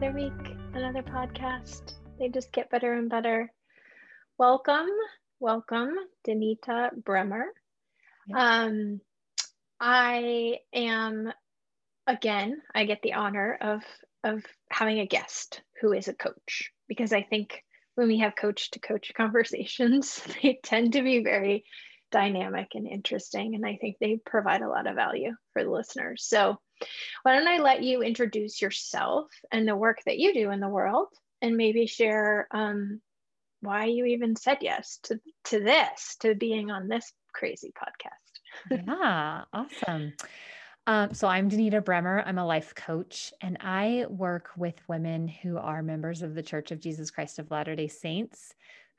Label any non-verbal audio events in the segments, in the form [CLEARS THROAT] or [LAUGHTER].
Another week, another podcast. They just get better and better. Welcome, welcome, Danita Bremer. Um, I am again, I get the honor of of having a guest who is a coach because I think when we have coach to coach conversations, [LAUGHS] they tend to be very dynamic and interesting. And I think they provide a lot of value for the listeners. So why don't I let you introduce yourself and the work that you do in the world and maybe share um, why you even said yes to, to this, to being on this crazy podcast. [LAUGHS] yeah, awesome. Um, so I'm Danita Bremer. I'm a life coach, and I work with women who are members of the Church of Jesus Christ of Latter day Saints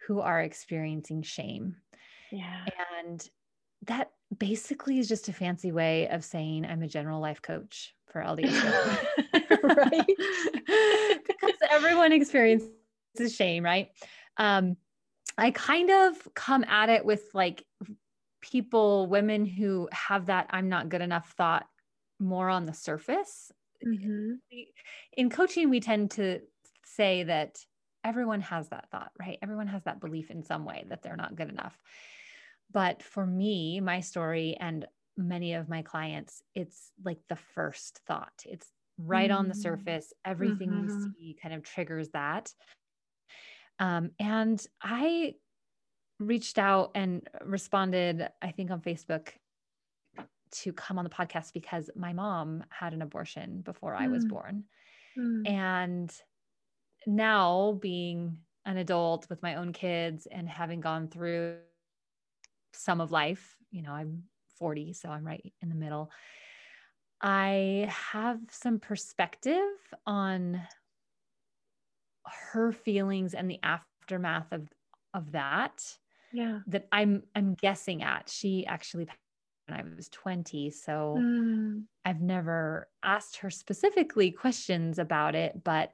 who are experiencing shame. Yeah. And that basically is just a fancy way of saying I'm a general life coach for LDS. [LAUGHS] [LAUGHS] right. [LAUGHS] because everyone experiences shame, right? Um, I kind of come at it with like people, women who have that I'm not good enough thought more on the surface. Mm-hmm. In coaching, we tend to say that everyone has that thought, right? Everyone has that belief in some way that they're not good enough. But for me, my story and many of my clients, it's like the first thought. It's right mm-hmm. on the mm. surface. Everything mm-hmm. you see kind of triggers that. Um, and I reached out and responded, I think on Facebook to come on the podcast because my mom had an abortion before mm. I was mm. born. Mm. And now being an adult with my own kids and having gone through some of life. You know, I'm 40, so I'm right in the middle. I have some perspective on her feelings and the aftermath of of that. Yeah. That I'm I'm guessing at. She actually when I was 20, so mm. I've never asked her specifically questions about it, but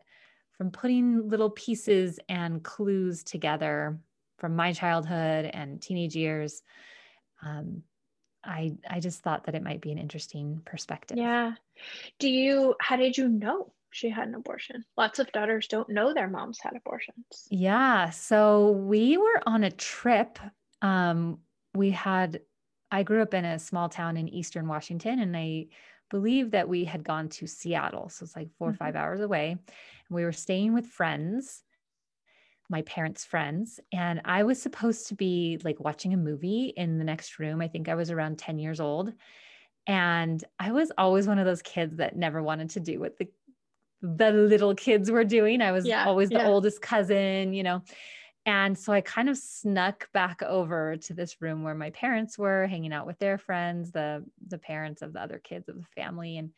from putting little pieces and clues together, from my childhood and teenage years, um, I I just thought that it might be an interesting perspective. Yeah. Do you? How did you know she had an abortion? Lots of daughters don't know their moms had abortions. Yeah. So we were on a trip. Um, we had. I grew up in a small town in eastern Washington, and I believe that we had gone to Seattle. So it's like 4 mm-hmm. or five hours away. And we were staying with friends my parents' friends. And I was supposed to be like watching a movie in the next room. I think I was around 10 years old. And I was always one of those kids that never wanted to do what the the little kids were doing. I was yeah, always the yeah. oldest cousin, you know. And so I kind of snuck back over to this room where my parents were hanging out with their friends, the the parents of the other kids of the family and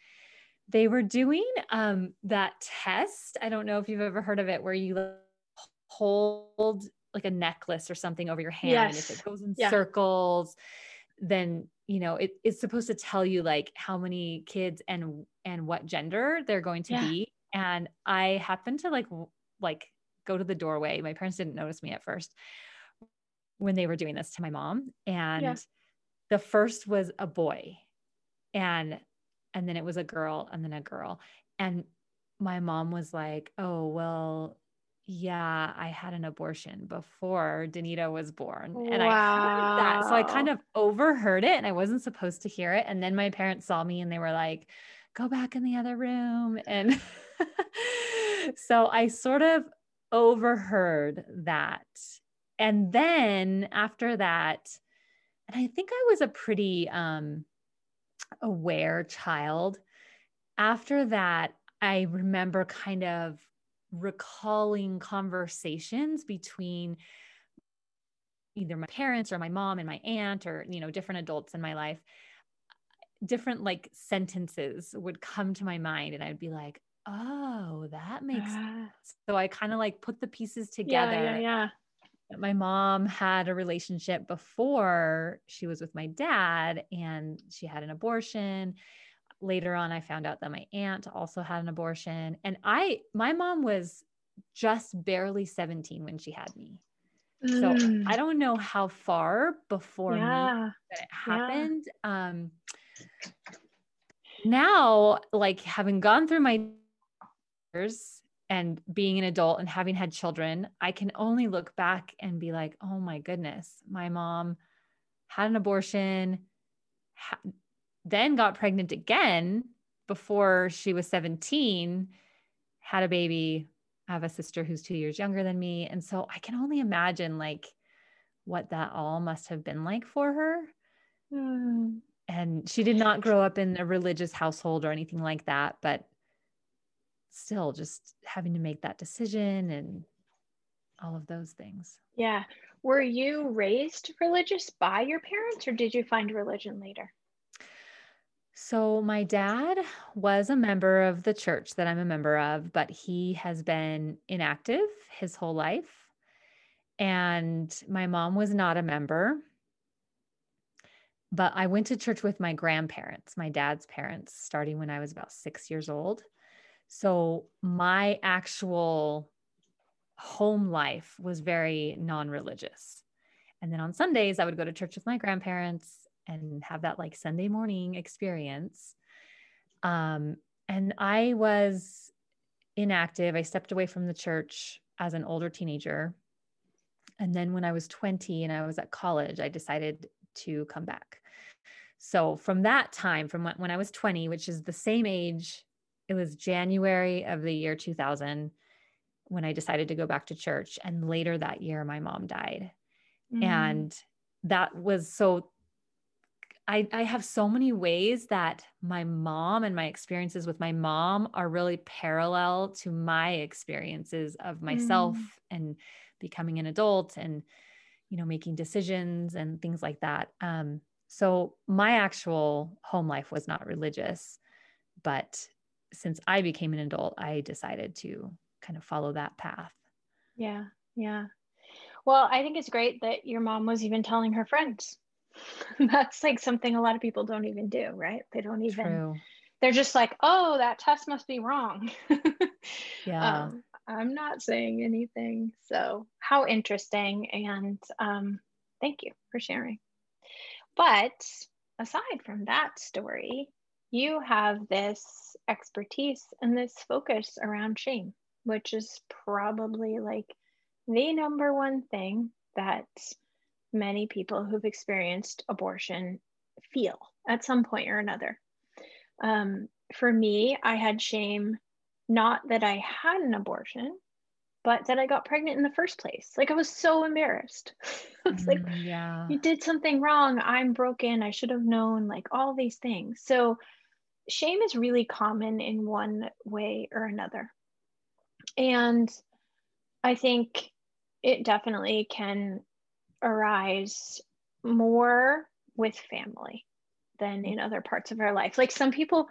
they were doing um, that test. I don't know if you've ever heard of it where you hold like a necklace or something over your hand yes. and if it goes in yeah. circles then you know it, it's supposed to tell you like how many kids and and what gender they're going to yeah. be and i happened to like like go to the doorway my parents didn't notice me at first when they were doing this to my mom and yeah. the first was a boy and and then it was a girl and then a girl and my mom was like oh well yeah, I had an abortion before Danita was born. And wow. I heard that. So I kind of overheard it and I wasn't supposed to hear it. And then my parents saw me and they were like, go back in the other room. And [LAUGHS] so I sort of overheard that. And then after that, and I think I was a pretty um, aware child. After that, I remember kind of recalling conversations between either my parents or my mom and my aunt or you know different adults in my life different like sentences would come to my mind and I'd be like, oh, that makes sense. So I kind of like put the pieces together. Yeah, yeah, yeah. My mom had a relationship before she was with my dad and she had an abortion. Later on, I found out that my aunt also had an abortion. And I, my mom was just barely 17 when she had me. Mm. So I don't know how far before yeah. me that it happened. Yeah. Um, now, like having gone through my years and being an adult and having had children, I can only look back and be like, oh my goodness, my mom had an abortion, then got pregnant again before she was 17, had a baby. I have a sister who's two years younger than me. And so I can only imagine like what that all must have been like for her. Mm and she did not grow up in a religious household or anything like that but still just having to make that decision and all of those things yeah were you raised religious by your parents or did you find religion later so my dad was a member of the church that I'm a member of but he has been inactive his whole life and my mom was not a member but I went to church with my grandparents, my dad's parents, starting when I was about six years old. So my actual home life was very non religious. And then on Sundays, I would go to church with my grandparents and have that like Sunday morning experience. Um, and I was inactive. I stepped away from the church as an older teenager. And then when I was 20 and I was at college, I decided to come back. So from that time, from when I was 20, which is the same age, it was January of the year 2000 when I decided to go back to church. And later that year, my mom died. Mm. And that was so I, I have so many ways that my mom and my experiences with my mom are really parallel to my experiences of myself mm. and becoming an adult and you know, making decisions and things like that. Um, so my actual home life was not religious, but since I became an adult, I decided to kind of follow that path. Yeah. Yeah. Well, I think it's great that your mom was even telling her friends. [LAUGHS] That's like something a lot of people don't even do, right? They don't even, True. they're just like, oh, that test must be wrong. [LAUGHS] yeah. Um, I'm not saying anything. So, how interesting. And um, thank you for sharing. But aside from that story, you have this expertise and this focus around shame, which is probably like the number one thing that many people who've experienced abortion feel at some point or another. Um, for me, I had shame not that I had an abortion, but that I got pregnant in the first place. Like I was so embarrassed. [LAUGHS] I was mm, like, yeah. you did something wrong. I'm broken. I should have known, like all these things. So shame is really common in one way or another. And I think it definitely can arise more with family than in other parts of our life. Like some people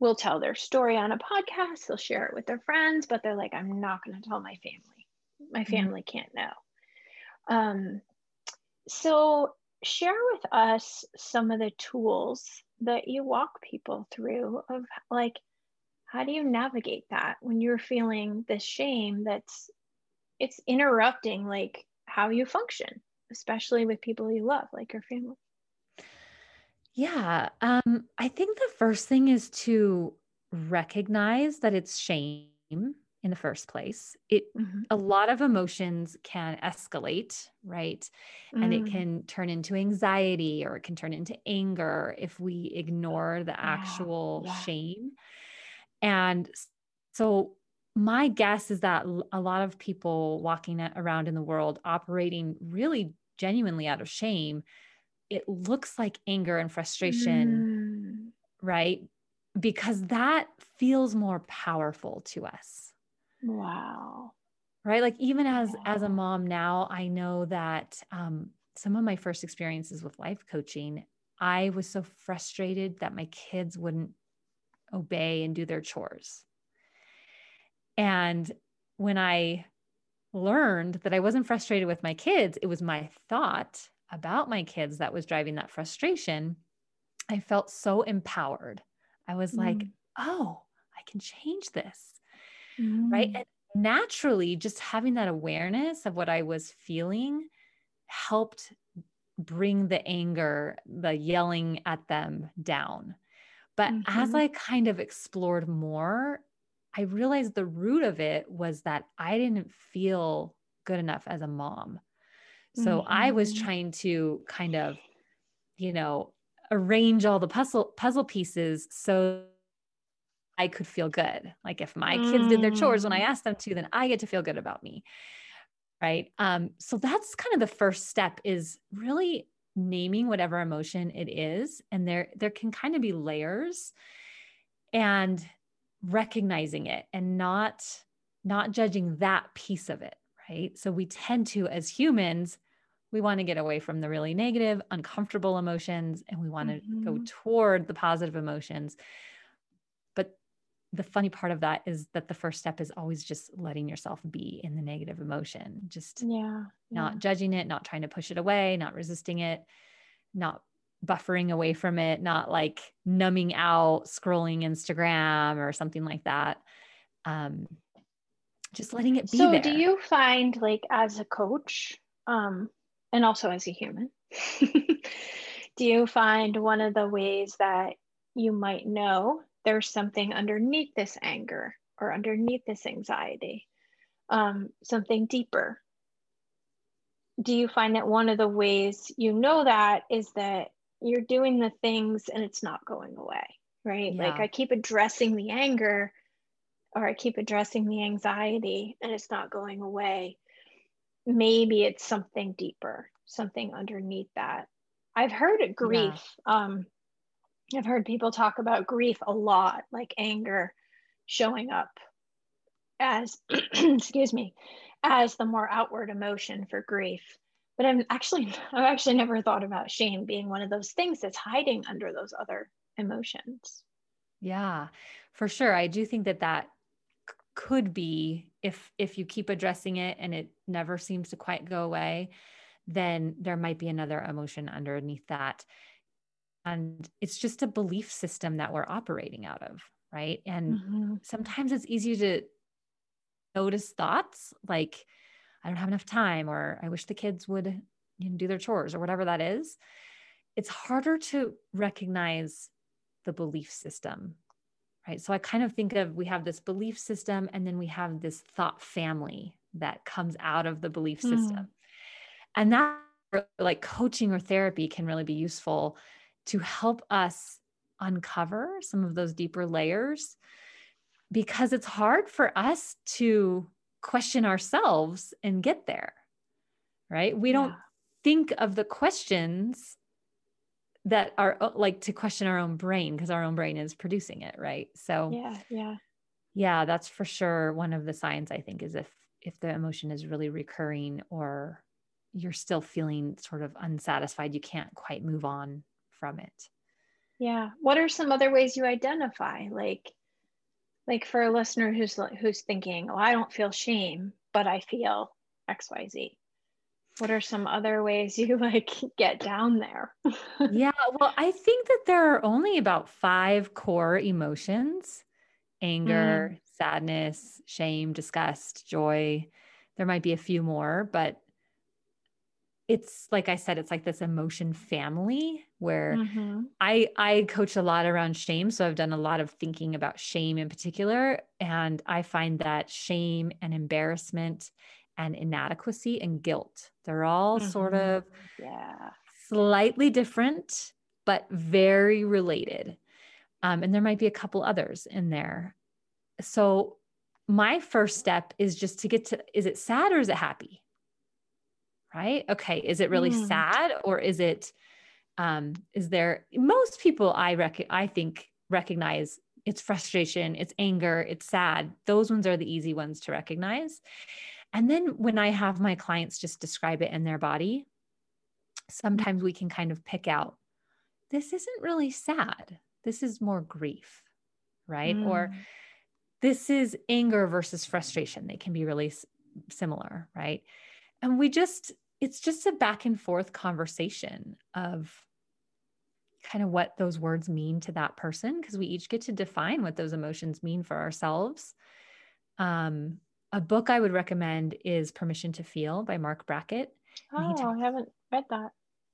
will tell their story on a podcast, they'll share it with their friends, but they're like, I'm not going to tell my family. My mm-hmm. family mm-hmm. can't know. Um, so, share with us some of the tools that you walk people through of like, how do you navigate that when you're feeling this shame that's it's interrupting like how you function, especially with people you love, like your family? Yeah. Um, I think the first thing is to recognize that it's shame in the first place. It mm-hmm. a lot of emotions can escalate, right? Mm. And it mm. can turn into anxiety or it can turn into anger if we ignore the actual yeah. shame. And so my guess is that a lot of people walking around in the world operating really genuinely out of shame it looks like anger and frustration, mm. right? Because that feels more powerful to us. Wow. Right? Like even as wow. as a mom now, I know that um, some of my first experiences with life coaching, I was so frustrated that my kids wouldn't obey and do their chores. And when I learned that I wasn't frustrated with my kids, it was my thought about my kids that was driving that frustration. I felt so empowered. I was mm. like, oh, I can change this. Mm. Right. And naturally, just having that awareness of what I was feeling helped bring the anger, the yelling at them down. But mm-hmm. as I kind of explored more, I realized the root of it was that I didn't feel good enough as a mom. So mm-hmm. I was mm-hmm. trying to kind of, you know, arrange all the puzzle puzzle pieces so I could feel good. Like if my mm. kids did their chores when I mm. asked them to, then I get to feel good about me. Right. Um, so that's kind of the first step is really naming whatever emotion it is. And there, there can kind of be layers and recognizing it and not, not judging that piece of it. Right. So we tend to, as humans, we want to get away from the really negative, uncomfortable emotions and we want to mm-hmm. go toward the positive emotions But the funny part of that is that the first step is always just letting yourself be in the negative emotion just yeah, not judging it not trying to push it away not resisting it not buffering away from it not like numbing out scrolling instagram or something like that um just letting it be so there. do you find like as a coach um and also as a human [LAUGHS] do you find one of the ways that you might know there's something underneath this anger or underneath this anxiety, um, something deeper. Do you find that one of the ways you know that is that you're doing the things and it's not going away, right? Yeah. Like I keep addressing the anger or I keep addressing the anxiety and it's not going away. Maybe it's something deeper, something underneath that. I've heard grief. Yeah. Um, I've heard people talk about grief a lot, like anger showing up as, [CLEARS THROAT] excuse me, as the more outward emotion for grief. But I'm actually, [LAUGHS] I've actually never thought about shame being one of those things that's hiding under those other emotions. Yeah, for sure. I do think that that could be if if you keep addressing it and it never seems to quite go away then there might be another emotion underneath that and it's just a belief system that we're operating out of right and mm-hmm. sometimes it's easy to notice thoughts like i don't have enough time or i wish the kids would you know, do their chores or whatever that is it's harder to recognize the belief system right so i kind of think of we have this belief system and then we have this thought family that comes out of the belief system mm. and that like coaching or therapy can really be useful to help us uncover some of those deeper layers because it's hard for us to question ourselves and get there, right? We yeah. don't think of the questions that are uh, like to question our own brain because our own brain is producing it, right? So, yeah, yeah. Yeah, that's for sure one of the signs I think is if if the emotion is really recurring or you're still feeling sort of unsatisfied, you can't quite move on from it yeah what are some other ways you identify like like for a listener who's who's thinking oh i don't feel shame but i feel xyz what are some other ways [LAUGHS] you like get down there? [LAUGHS] Yeah well i think that there are only about five core emotions anger mm. sadness shame disgust joy. There might be a few more but it's like I said, it's like this emotion family where mm-hmm. I I coach a lot around shame. So I've done a lot of thinking about shame in particular. And I find that shame and embarrassment and inadequacy and guilt, they're all mm-hmm. sort of yeah. slightly different, but very related. Um, and there might be a couple others in there. So my first step is just to get to is it sad or is it happy? Right okay is it really mm. sad or is it um is there most people i rec i think recognize it's frustration it's anger it's sad those ones are the easy ones to recognize and then when i have my clients just describe it in their body sometimes we can kind of pick out this isn't really sad. This is more grief, right? Mm. Or this is anger versus frustration. They can be really s- similar, right? And we just, it's just a back and forth conversation of kind of what those words mean to that person because we each get to define what those emotions mean for ourselves. Um, a book I would recommend is Permission to Feel by Marc Brackett. Oh, talks- I haven't read that.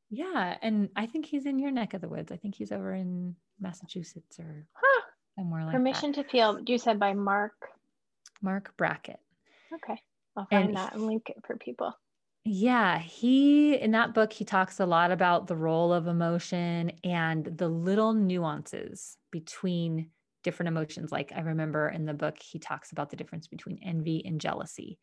yeah, and I think he's in your neck of the woods. I think he's over in Massachusetts or Huh. somewhere like Permission to Feel. You said by Marc. Marc Brackett. Okay. I'll And find that and link it for people. Yeah, he in that book he talks a lot about the role of emotion and the little nuances between different emotions. Like I remember in the book he talks about the difference between envy and jealousy.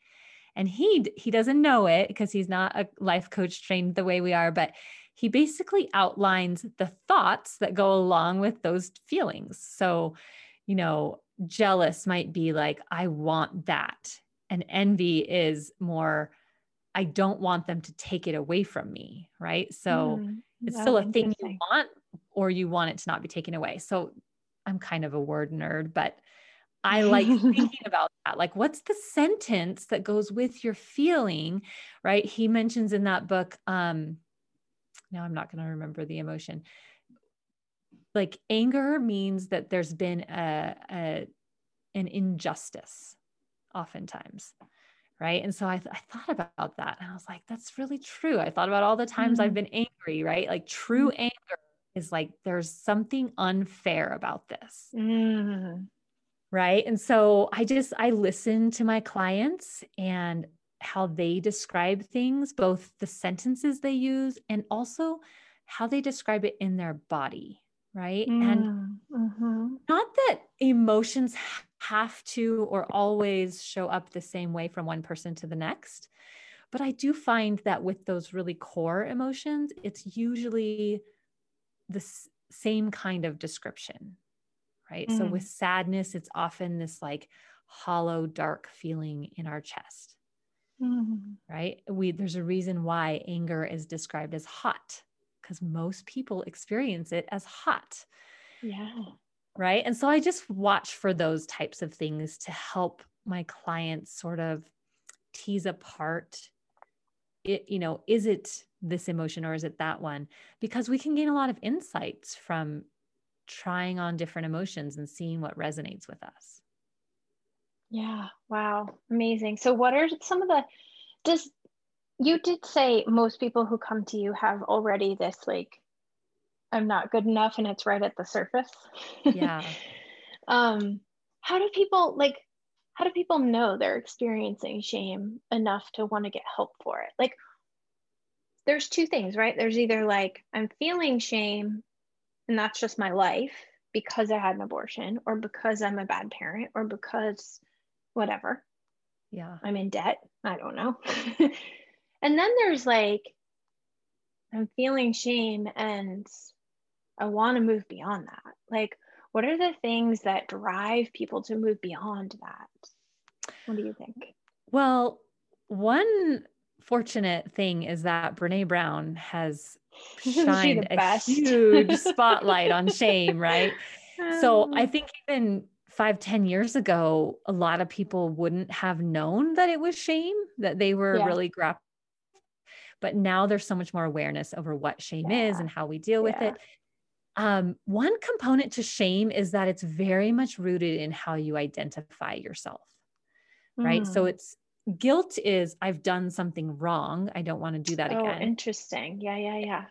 And he he doesn't know it because he's not a life coach trained the way we are, but he basically outlines the thoughts that go along with those feelings. So, you know, jealous might be like I want that. And envy is more I don't want them to take it away from me, right? So Mm, it's still a thing you want or you want it to not be taken away. So I'm kind of a word nerd, but I like [LAUGHS] thinking about that. Like, what's the sentence that goes with your feeling, right? He mentions in that book, um, now I'm not going to remember the emotion. Like anger means that there's been a, a an injustice oftentimes right? And so I, th- I thought about that and i was like that's really true. I thought about all the times i've Mm. been angry right? Like true anger is like there's something unfair about this. Mm, right? And so i just i listen to my clients and how they describe things both the sentences they use and also how they describe it in their body right? And mm, mhm. not that emotions have to or always show up the same way from one person to the next. But i do find that with those really core emotions it's usually the s- same kind of description right? So Mm. with sadness it's often this like hollow dark feeling in our chest. Mm, right? We there's a reason why anger is described as hot because most people experience it as hot. Yeah. Right and so i just watch for those types of things to help my clients sort of tease apart it you know is it this emotion or is it that one because we can gain a lot of insights from trying on different emotions and seeing what resonates with us Yeah. Wow. Amazing. So what are some of the does you did say most people who come to you have already this like I'm not good enough and it's right at the surface. yeah [LAUGHS] um how do people like how do people know they're experiencing shame enough to want to get help for it? Like there's two things, right? There's either like I'm feeling shame and that's just my life because I had an abortion or because I'm a bad parent or because whatever. yeah I'm in debt. I don't know. [LAUGHS] and then there's like, I'm feeling shame and I want to move beyond that. Like, what are the things that drive people to move beyond that? What do you think? well one fortunate thing is that brene brown has Isn't [LAUGHS] she the shined a huge [LAUGHS] spotlight on shame right so i Um, think even five ten years ago a lot of people wouldn't have known that it was shame that they were Yeah. really grappling but now there's so much more awareness over what shame is and how we deal with Yeah. it um, one component to shame is that it's very much rooted in how you identify yourself right so mm. it's guilt is i've done something wrong i don't want to do that oh, again interesting. Yeah, yeah, yeah.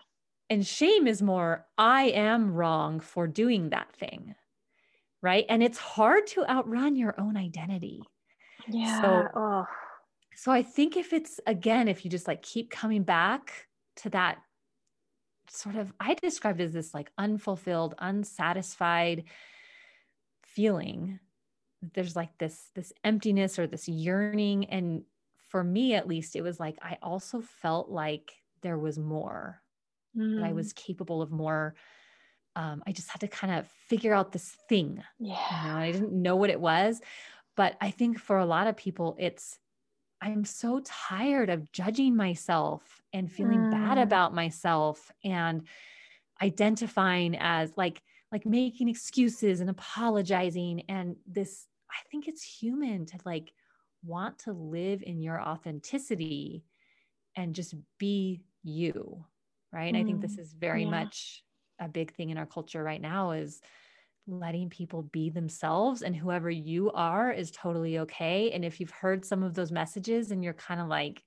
and shame is more i am wrong for doing that thing right and it's hard to outrun your own identity Yeah. oh, so i think if it's again if you just like keep coming back to that sort of i described as this like unfulfilled unsatisfied feeling there's like this this emptiness or this yearning and for me at least it was like i also felt like there was more that I mm, was capable of more. Um, I just had to kind of figure out this thing. You know, yeah. I didn't know what it was, but I think for a lot of people, it's I'm so tired of judging myself and feeling bad Mm. about myself and identifying as like like making excuses and apologizing and this i think it's human to like want to live in your authenticity and just be you right mm, i think this mm, is very yeah. much a big thing in our culture right now is letting people be themselves and whoever you are is totally okay and if you've heard some of those messages and you're kind of like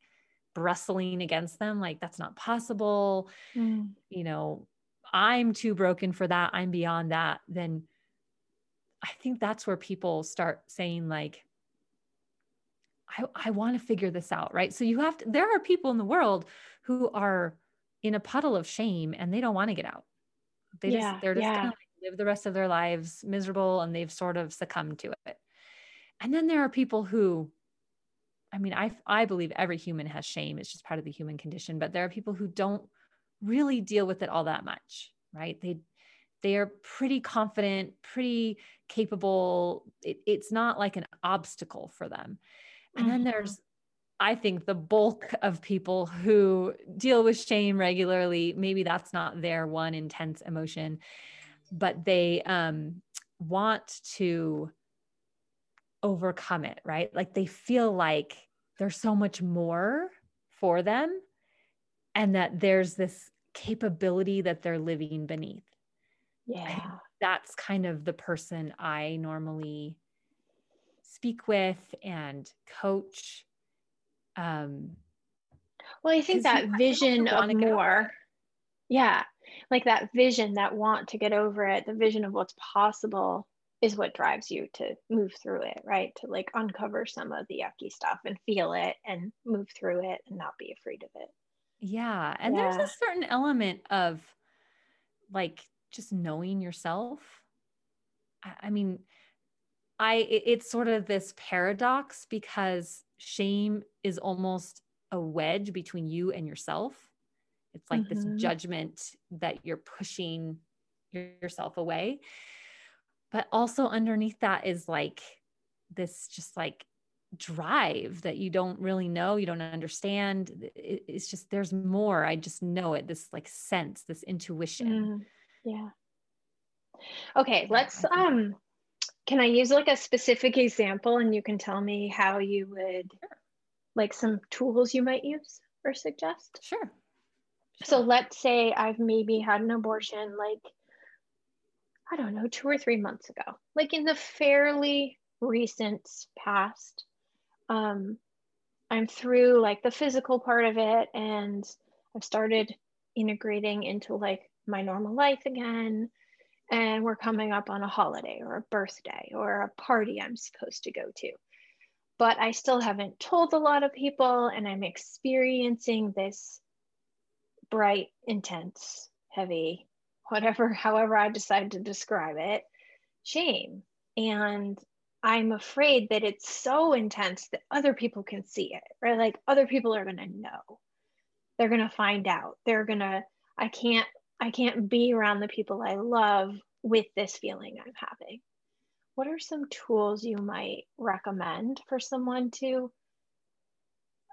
bristling against them like that's not possible mm. you know i'm too broken for that i'm beyond that then i think that's where people start saying like i, I want to figure this out right so you have to there are people in the world who are in a puddle of shame and they don't want to get out they yeah, just they're just yeah. gonna live the rest of their lives miserable and they've sort of succumbed to it. And then there are people who I mean, I I believe every human has shame. It's just part of the human condition, but there are people who don't really deal with it all that much, right? They they are pretty confident, pretty capable. It, it's not like an obstacle for them. And mm-hmm. then there's I think the bulk of people who deal with shame regularly, maybe that's not their one intense emotion but they um, want to overcome it, right? Like they feel like there's so much more for them and that there's this capability that they're living beneath. Yeah. That's kind of the person I normally speak with and coach. Um, well, I think that vision of more. Yeah like that vision that want to get over it the vision of what's possible is what drives you to move through it right? To like uncover some of the yucky stuff and feel it and move through it and not be afraid of it. Yeah and yeah. there's a certain element of like just knowing yourself. I mean i it's sort of this paradox because shame is almost a wedge between you and yourself it's like mm-hmm. this judgment that you're pushing yourself away. But also underneath that is like this just like drive that you don't really know, you don't understand. It's just there's more. I just know it, this like sense, this intuition. Mm, yeah. Okay, let's um can I use like a specific example and you can tell me how you would like some tools you might use or suggest? Sure. So let's say I've maybe had an abortion like, I don't know, two or three months ago, like in the fairly recent past. Um, I'm through like the physical part of it and I've started integrating into like my normal life again. And we're coming up on a holiday or a birthday or a party I'm supposed to go to. But I still haven't told a lot of people, and I'm experiencing this bright, intense, heavy, whatever, [LAUGHS] however I decide to describe it, shame. And I'm afraid that it's so intense that other people can see it, right? Like other people are going to know. They're going to find out. They're going to, I can't, I can't be around the people I love with this feeling I'm having. What are some tools you might recommend for someone to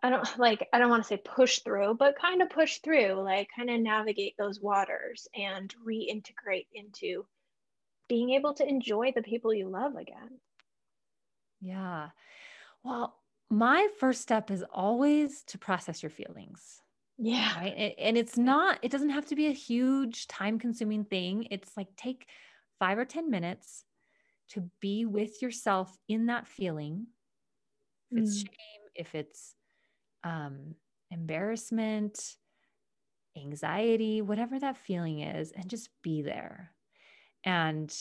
I don't [LAUGHS] like I don't want to say push through, but kind of push through, like kind of navigate those waters and reintegrate into being able to enjoy the people you love again. Yeah. Well, my first step is always to process your feelings. Yeah. Right. And it's not, it doesn't have to be a huge time consuming thing. It's like take five or 10 minutes to be with yourself in that feeling. If it's mm. shame, if it's um, embarrassment, anxiety, whatever that feeling is, and just be there. And,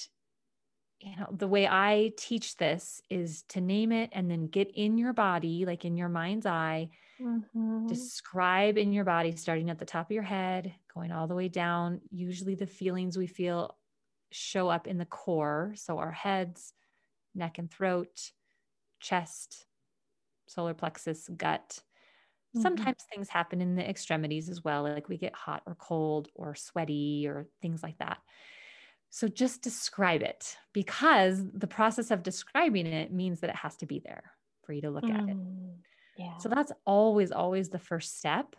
you know, the way I teach this is to name it and then get in your body, like in your mind's eye, mm-hmm. describe in your body, starting at the top of your head, going all the way down. Usually the feelings we feel show up in the core. So our heads, neck and throat, chest, solar plexus, gut. Mm-hmm. Sometimes things happen in the extremities as well, like we get hot or cold or sweaty or things like that. So just describe it because the process of describing it means that it has to be there for you to look mm, at it. Mm, yeah. So that's always, always the first step.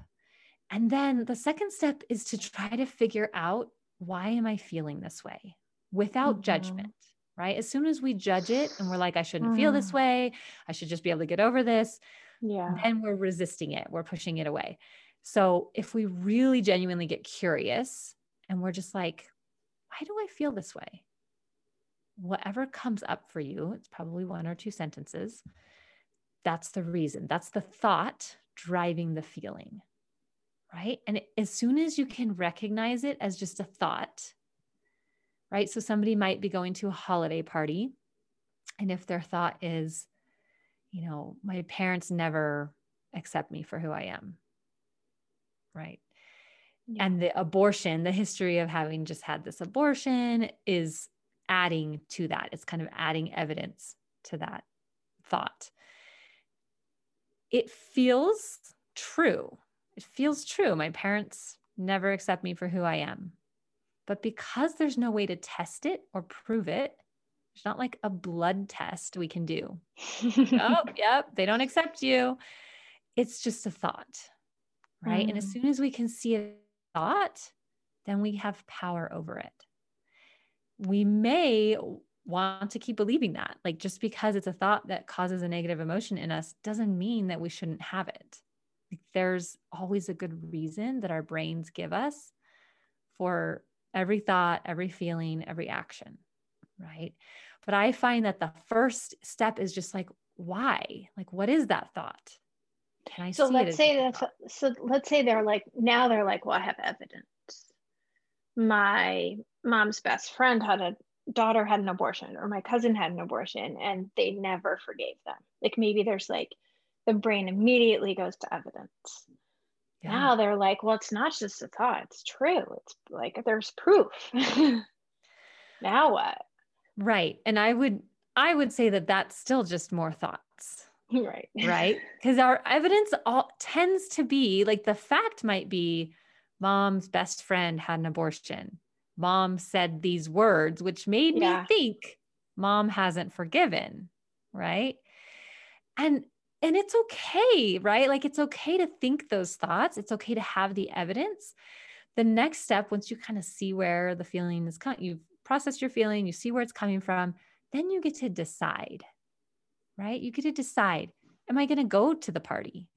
And then the second step is to try to figure out why am I feeling this way without mm-hmm. judgment? Right. As soon as we judge it and we're like, I shouldn't mm. feel this mm-hmm. way, I should just be able to get over this. Yeah. Then we're resisting it, we're pushing it away. So if we really genuinely get curious and we're just like, why do I feel this way? Whatever comes up for you, it's probably one or two sentences. That's the reason. That's the thought driving the feeling. Right. And as soon as you can recognize it as just a thought, right? So somebody might be going to a holiday party. And if their thought is, you know, my parents never accept me for who I am, right? Yeah. And the abortion, the history of having just had this abortion is adding to that. It's kind of adding evidence to that thought. It feels true. It feels true. My parents never accept me for who I am. But because there's no way to test it or prove it, there's not like a blood test we can do. oh, [LAUGHS] yep, they don't accept you. It's just a thought, right? Mm. And as mm. soon as we can see a thought, then we have power over it. We may want to keep believing that. Like just because it's a thought that causes a negative emotion in us doesn't mean that we shouldn't have it. Like there's always a good reason that our brains give us for every thought, every feeling, every action, right? But I find that the first step is just like, why? Like, what is that thought? Can I so let's say that so let's say they're like now they're like, well, I have evidence. My mom's best friend had a daughter had an abortion or my cousin had an abortion and they never forgave them. Like maybe there's like the brain immediately goes to evidence yeah. now they're like well it's not just a thought it's true it's like there's proof. [LAUGHS] Now what? Right and i would i would say that that's still just more thoughts. Right. Right? [LAUGHS] Because our evidence all tends to be like the fact might be mom's best friend had an abortion. Mom said these words which made yeah. me think mom hasn't forgiven right? And and it's okay, right? Like it's okay to think those thoughts. It's okay to have the evidence. The next step, once you kind of see where the feeling is coming, you've processed your feeling, you see where it's coming from, then you get to decide, right? You get to decide, am I going to go to the party?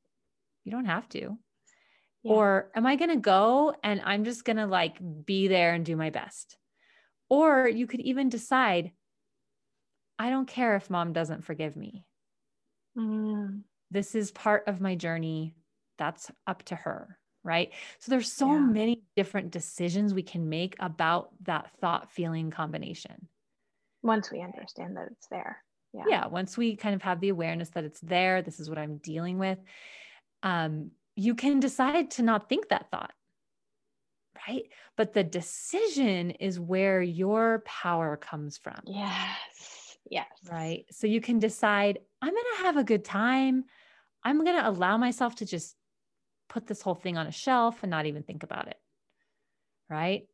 You don't have to. Yeah. Or am I going to go and I'm just going to like be there and do my best? Or you could even decide, I don't care if mom doesn't forgive me. Mm. This is part of my journey. That's up to her. Right. So there's so yeah. many different decisions we can make about that thought feeling combination. Once we understand that it's there. Yeah. Yeah. Once we kind of have the awareness that it's there, this is what I'm dealing with. Um, you can decide to not think that thought right? But the decision is where your power comes from. Yes. Yes. Right. So you can decide, I'm going to have a good time. I'm going to allow myself to just put this whole thing on a shelf and not even think about it. Right.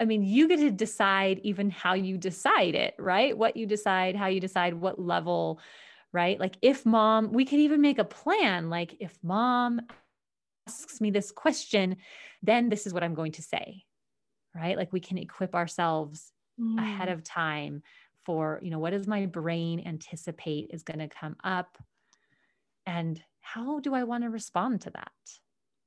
I mean, you get to decide even how you decide it, right? What you decide, how you decide, what level, right? Like if mom, we could even make a plan. Like if mom asks me this question, then this is what I'm going to say, right? Like we can equip ourselves mm. ahead of time for, you know, what does my brain anticipate is going to come up? And how do I want to respond to that?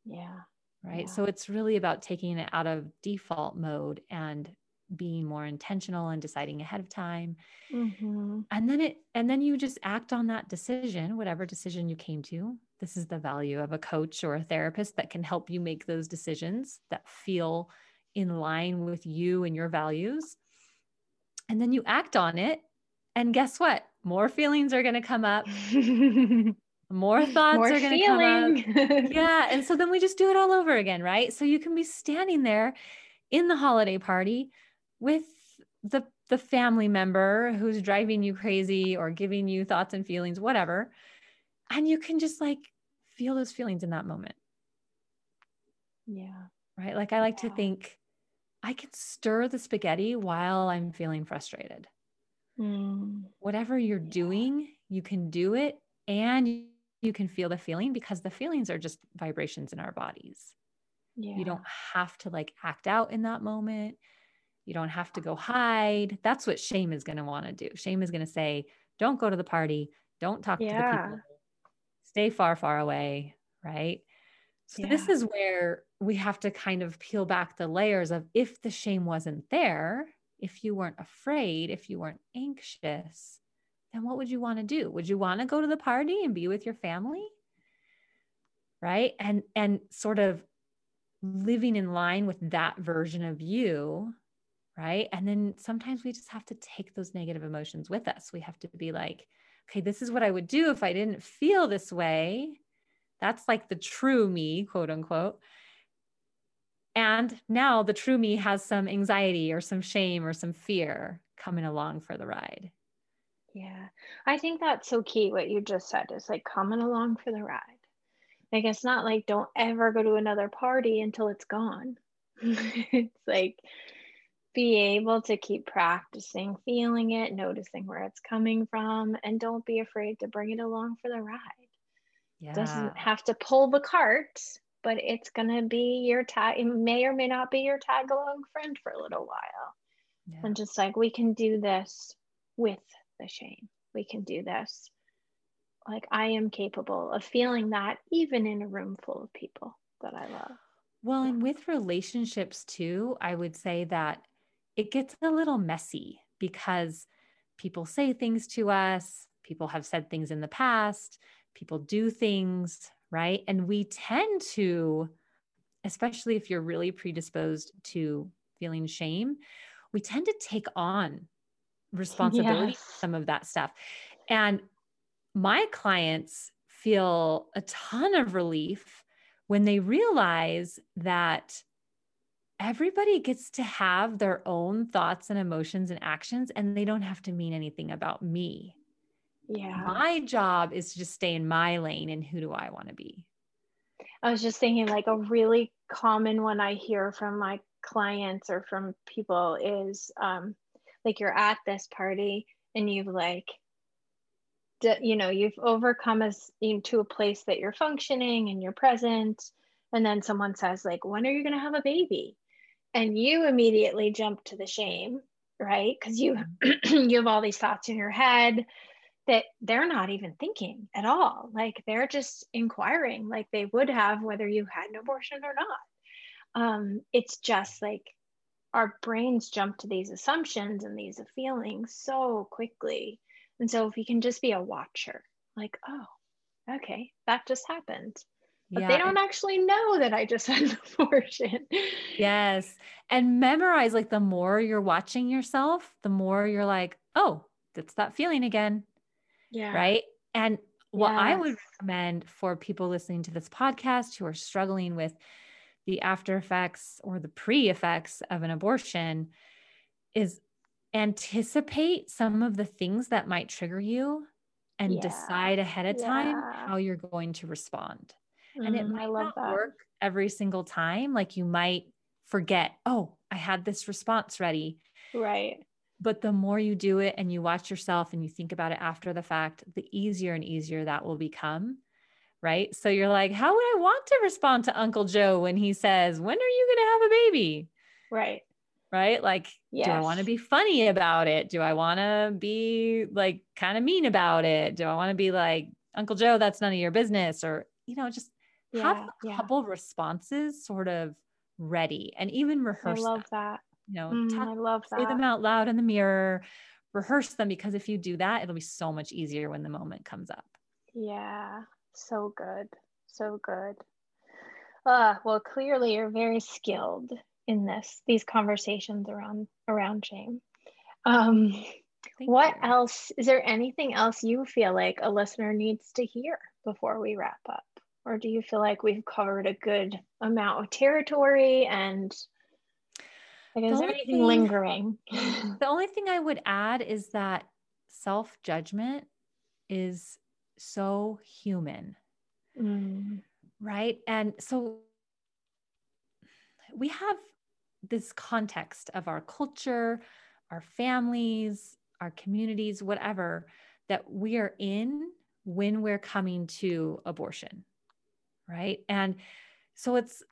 Yeah. Right. Yeah. So it's really about taking it out of default mode and being more intentional and deciding ahead of time. Mm-hmm. And then it, and then you just act on that decision, whatever decision you came to. This is the value of a coach or a therapist that can help you make those decisions that feel in line with you and your values and then you act on it. And guess what? More feelings are going to come up. [LAUGHS] More thoughts More are going to come up. [LAUGHS] yeah. And so then we just do it all over again, right? So you can be standing there in the holiday party with the the family member who's driving you crazy or giving you thoughts and feelings, whatever. And you can just like feel those feelings in that moment. Yeah. Right. Like I like yeah. to think I can stir the spaghetti while I'm feeling frustrated. Mm. Whatever you're doing, you can do it and you can feel the feeling because the feelings are just vibrations in our bodies. Yeah. You don't have to like act out in that moment. You don't have to go hide. That's what shame is going to want to do. Shame is going to say, don't go to the party. Don't talk yeah. to the people. Stay far, far away. Right. So, yeah. this is where we have to kind of peel back the layers of if the shame wasn't there, if you weren't afraid, if you weren't anxious, then what would you want to do? Would you want to go to the party and be with your family? Right. And, and sort of living in line with that version of you. Right. And then sometimes we just have to take those negative emotions with us. We have to be like, okay, this is what I would do if I didn't feel this way. That's like the true me, quote unquote. And now the true me has some anxiety or some shame or some fear coming along for the ride. Yeah. I think that's so key what you just said is like coming along for the ride. Like it's not like don't ever go to another party until it's gone. [LAUGHS] it's like be able to keep practicing feeling it, noticing where it's coming from, and don't be afraid to bring it along for the ride. Yeah. Doesn't have to pull the cart, but it's gonna be your tag. It may or may not be your tag along friend for a little while. Yeah. And just like we can do this with the shame. We can do this. Like I am capable of feeling that even in a room full of people that I love. Well, and with relationships too, I would say that it gets a little messy because people say things to us, people have said things in the past, people do things, right? And we tend to, especially if you're really predisposed to feeling shame, we tend to take on responsibility yes. some of that stuff and my clients feel a ton of relief when they realize that everybody gets to have their own thoughts and emotions and actions and they don't have to mean anything about me yeah. My job is to just stay in my lane and who do i want to be? I was just thinking like a really common one i hear from my clients or from people is um, like you're at this party and you've like you know you've overcome us into a place that you're functioning and you're present and then someone says like when are you going to have a baby? And you immediately jump to the shame right? Because you [CLEARS THROAT] you have all these thoughts in your head that they're not even thinking at all like they're just inquiring like they would have whether you had an abortion or not um, it's just like our brains jump to these assumptions and these feelings so quickly. And so if we can just be a watcher, like, oh, okay, that just happened. But yeah. they don't actually know that I just [LAUGHS] had an abortion. Yes. And memorize like the more you're watching yourself, the more you're like, oh, it's that feeling again. Yeah. Right. And what yes. I would recommend for people listening to this podcast who are struggling with the after effects or the pre effects of an abortion is anticipate some of the things that might trigger you and yeah. decide ahead of time yeah. how you're going to respond. Mm, and it mm, might not that. work every single time. Like you might forget, oh, I had this response ready. Right. But the more you do it and you watch yourself and you think about it after the fact, the easier and easier that will become right? So you're like, how would I want to respond to Uncle Joe when he says, When are you going to have a baby? Right. Right. Like, yes. do I want to be funny about it? Do I want to be like kind of mean about it? Do I want to be like, Uncle Joe, that's none of your business? Or, you know, just yeah, have a yeah. couple responses sort of ready and even rehearse. I love them. that. You know, mm, talk, I love that. Say them out loud in the mirror, rehearse them because if you do that, it'll be so much easier when the moment comes up. Yeah. So good. So good. Uh, well, clearly you're very skilled in this, these conversations around around shame. Um, what you. else is there anything else you feel like a listener needs to hear before we wrap up? Or do you feel like we've covered a good amount of territory and like, is there anything thing, lingering? [LAUGHS] the only thing I would add is that self judgment is so human. Mm. Right. And so we have this context of our culture, our families, our communities, whatever that we are in when we're coming to abortion. Right. And so it's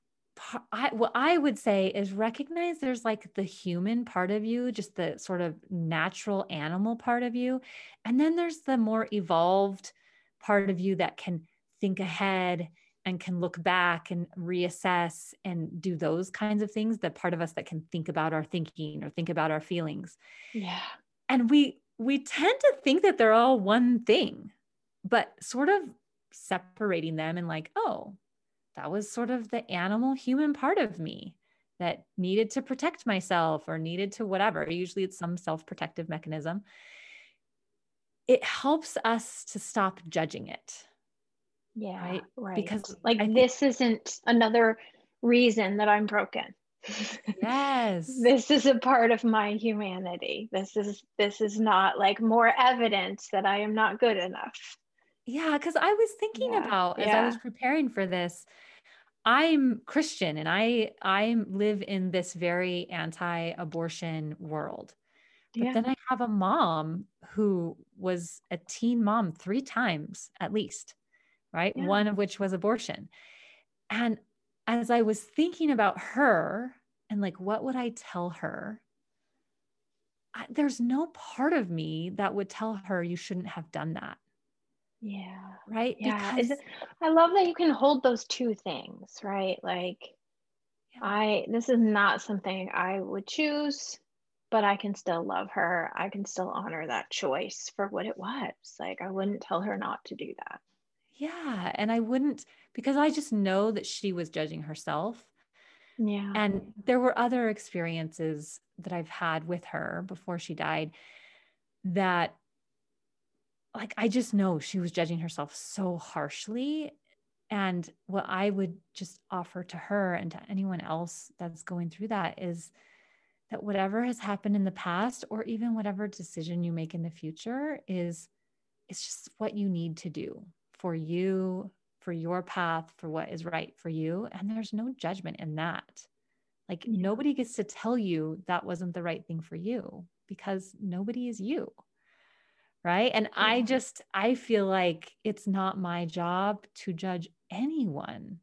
I, what I would say is recognize there's like the human part of you, just the sort of natural animal part of you. And then there's the more evolved part of you that can think ahead and can look back and reassess and do those kinds of things. The part of us that can think about our thinking or think about our feelings. Yeah. And we, we tend to think that they're all one thing, but sort of separating them and like, oh, that was sort of the animal human part of me that needed to protect myself or needed to whatever. Usually it's some self protective mechanism. It helps us to stop judging it. Yeah. Right. right. Because like I think- this isn't another reason that I'm broken. [LAUGHS] Yes. this is a part of my humanity. This is this is not like more evidence that I am not good enough. Yeah, because I was thinking Yeah, about as I was preparing for this, I'm Christian and I I live in this very anti-abortion world. But Yeah. then I have a mom who was a teen mom three times at least, right? Yeah. One of which was abortion. And as I was thinking about her and like, what would I tell her? I, there's no part of me that would tell her you shouldn't have done that, Yeah. right? Yeah. It, I love that you can hold those two things, right? Like Yeah. I this is not something I would choose, but I can still love her. I can still honor that choice for what it was. Like I wouldn't tell her not to do that. yeah. And I wouldn't, because I just know that she was judging herself. Yeah. And there were other experiences that I've had with her before she died that, like, I just know she was judging herself so harshly. And what I would just offer to her and to anyone else that's going through that is that whatever has happened in the past, or even whatever decision you make in the future, is it's just what you need to do for you, for your path, for what is right for you. And there's no judgment in that. Like nobody gets to tell you that wasn't the right thing for you because nobody is you. Right. And I just, I feel like it's not my job to judge anyone.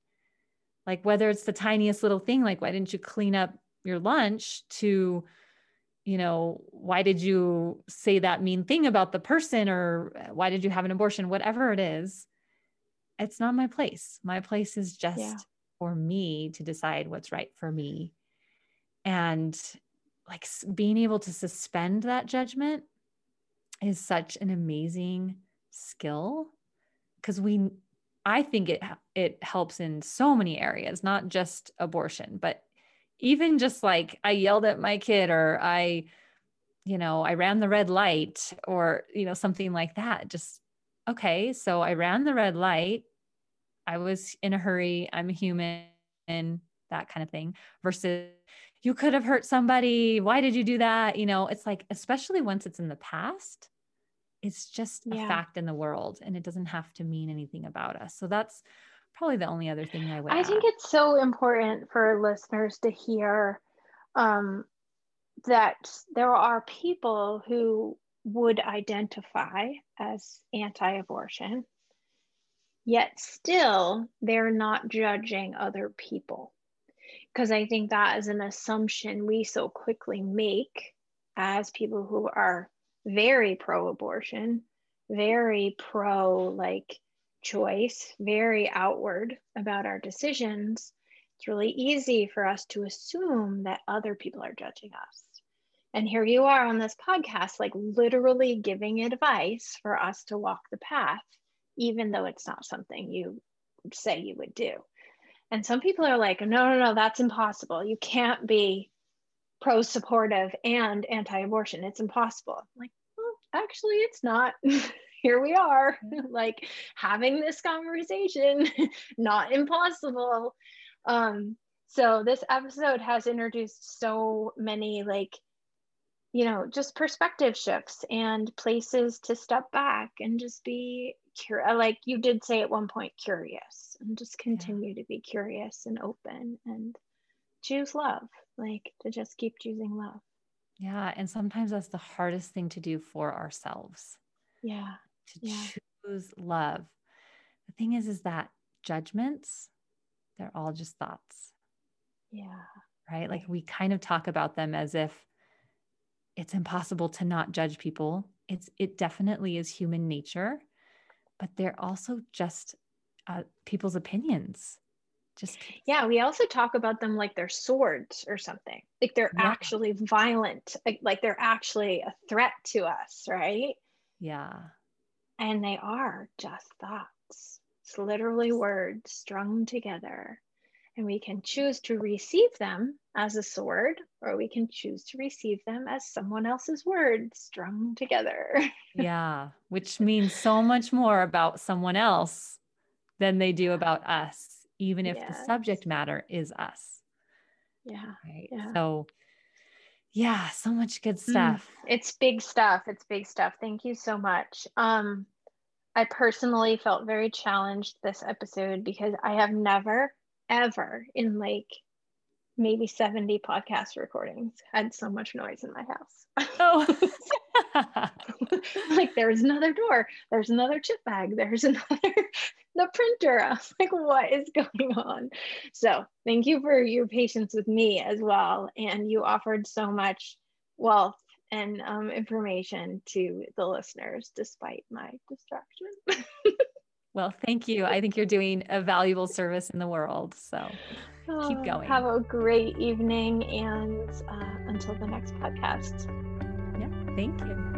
Like whether it's the tiniest little thing, like why didn't you clean up your lunch to, you know, why did you say that mean thing about the person or uh, why did you have an abortion? Whatever it is, it's not my place. My place is just Yeah. for me to decide what's right for me. And like being able to suspend that judgment is such an amazing skill because we I think it it helps in so many areas, not just abortion, but even just like I yelled at my kid or I you know, I ran the red light or you know something like that. Just okay, so I ran the red light. I was in a hurry. I'm a human and that kind of thing versus you could have hurt somebody. Why did you do that? You know, it's like especially once it's in the past, it's just a fact in the world and it doesn't have to mean anything about us. So that's probably the only other thing I would I think add. it's so important for listeners to hear um, that there are people who would identify as anti abortion, yet still they're not judging other people. Because I think that is an assumption we so quickly make as people who are very pro abortion, very pro like choice, very outward about our decisions. It's really easy for us to assume that other people are judging us. And here you are on this podcast, like literally giving advice for us to walk the path, even though it's not something you say you would do. And some people are like, no, no, no, that's impossible. You can't be pro supportive and anti abortion. It's impossible. I'm like, well, actually, it's not. [LAUGHS] Here we are, [LAUGHS] like having this conversation, [LAUGHS] not impossible. Um, so this episode has introduced so many like you know just perspective shifts and places to step back and just be curious uh, like you did say at one point curious and just continue to be curious and open and choose love like to just keep choosing love Yeah. And sometimes that's the hardest thing to do for ourselves yeah to Yeah. choose love. The thing is, is that judgments, they're all just thoughts. Yeah. Right? Like we kind of talk about them as if it's impossible to not judge people. It's it definitely is human nature, but they're also just uh, people's opinions. Just yeah, we also talk about them like they're swords or something. Like they're yeah. actually violent, like, like they're actually a threat to us, right? Yeah. And they are just thoughts. It's literally words strung together. And we can choose to receive them as a sword, or we can choose to receive them as someone else's words strung together. [LAUGHS] yeah, which means so much more about someone else than they do about us, even if yes. the subject matter is us. Yeah. Right. Yeah. So, yeah, so much good mm, stuff. Mm, it's big stuff. It's big stuff. Thank you so much. Um, I personally felt very challenged this episode because I have never ever in like maybe 70 podcast recordings had so much noise in my house. Oh. [LAUGHS] like there's another door, there's another chip bag, there's [LAUGHS] another the printer. I was like, what is going on? So thank you for your patience with me as well. And you offered so much wealth and um, information to the listeners despite my distraction. [LAUGHS] Well, thank you. I think you're doing a valuable service in the world. So keep going. Have a great evening and uh, until the next podcast. Yeah, thank you.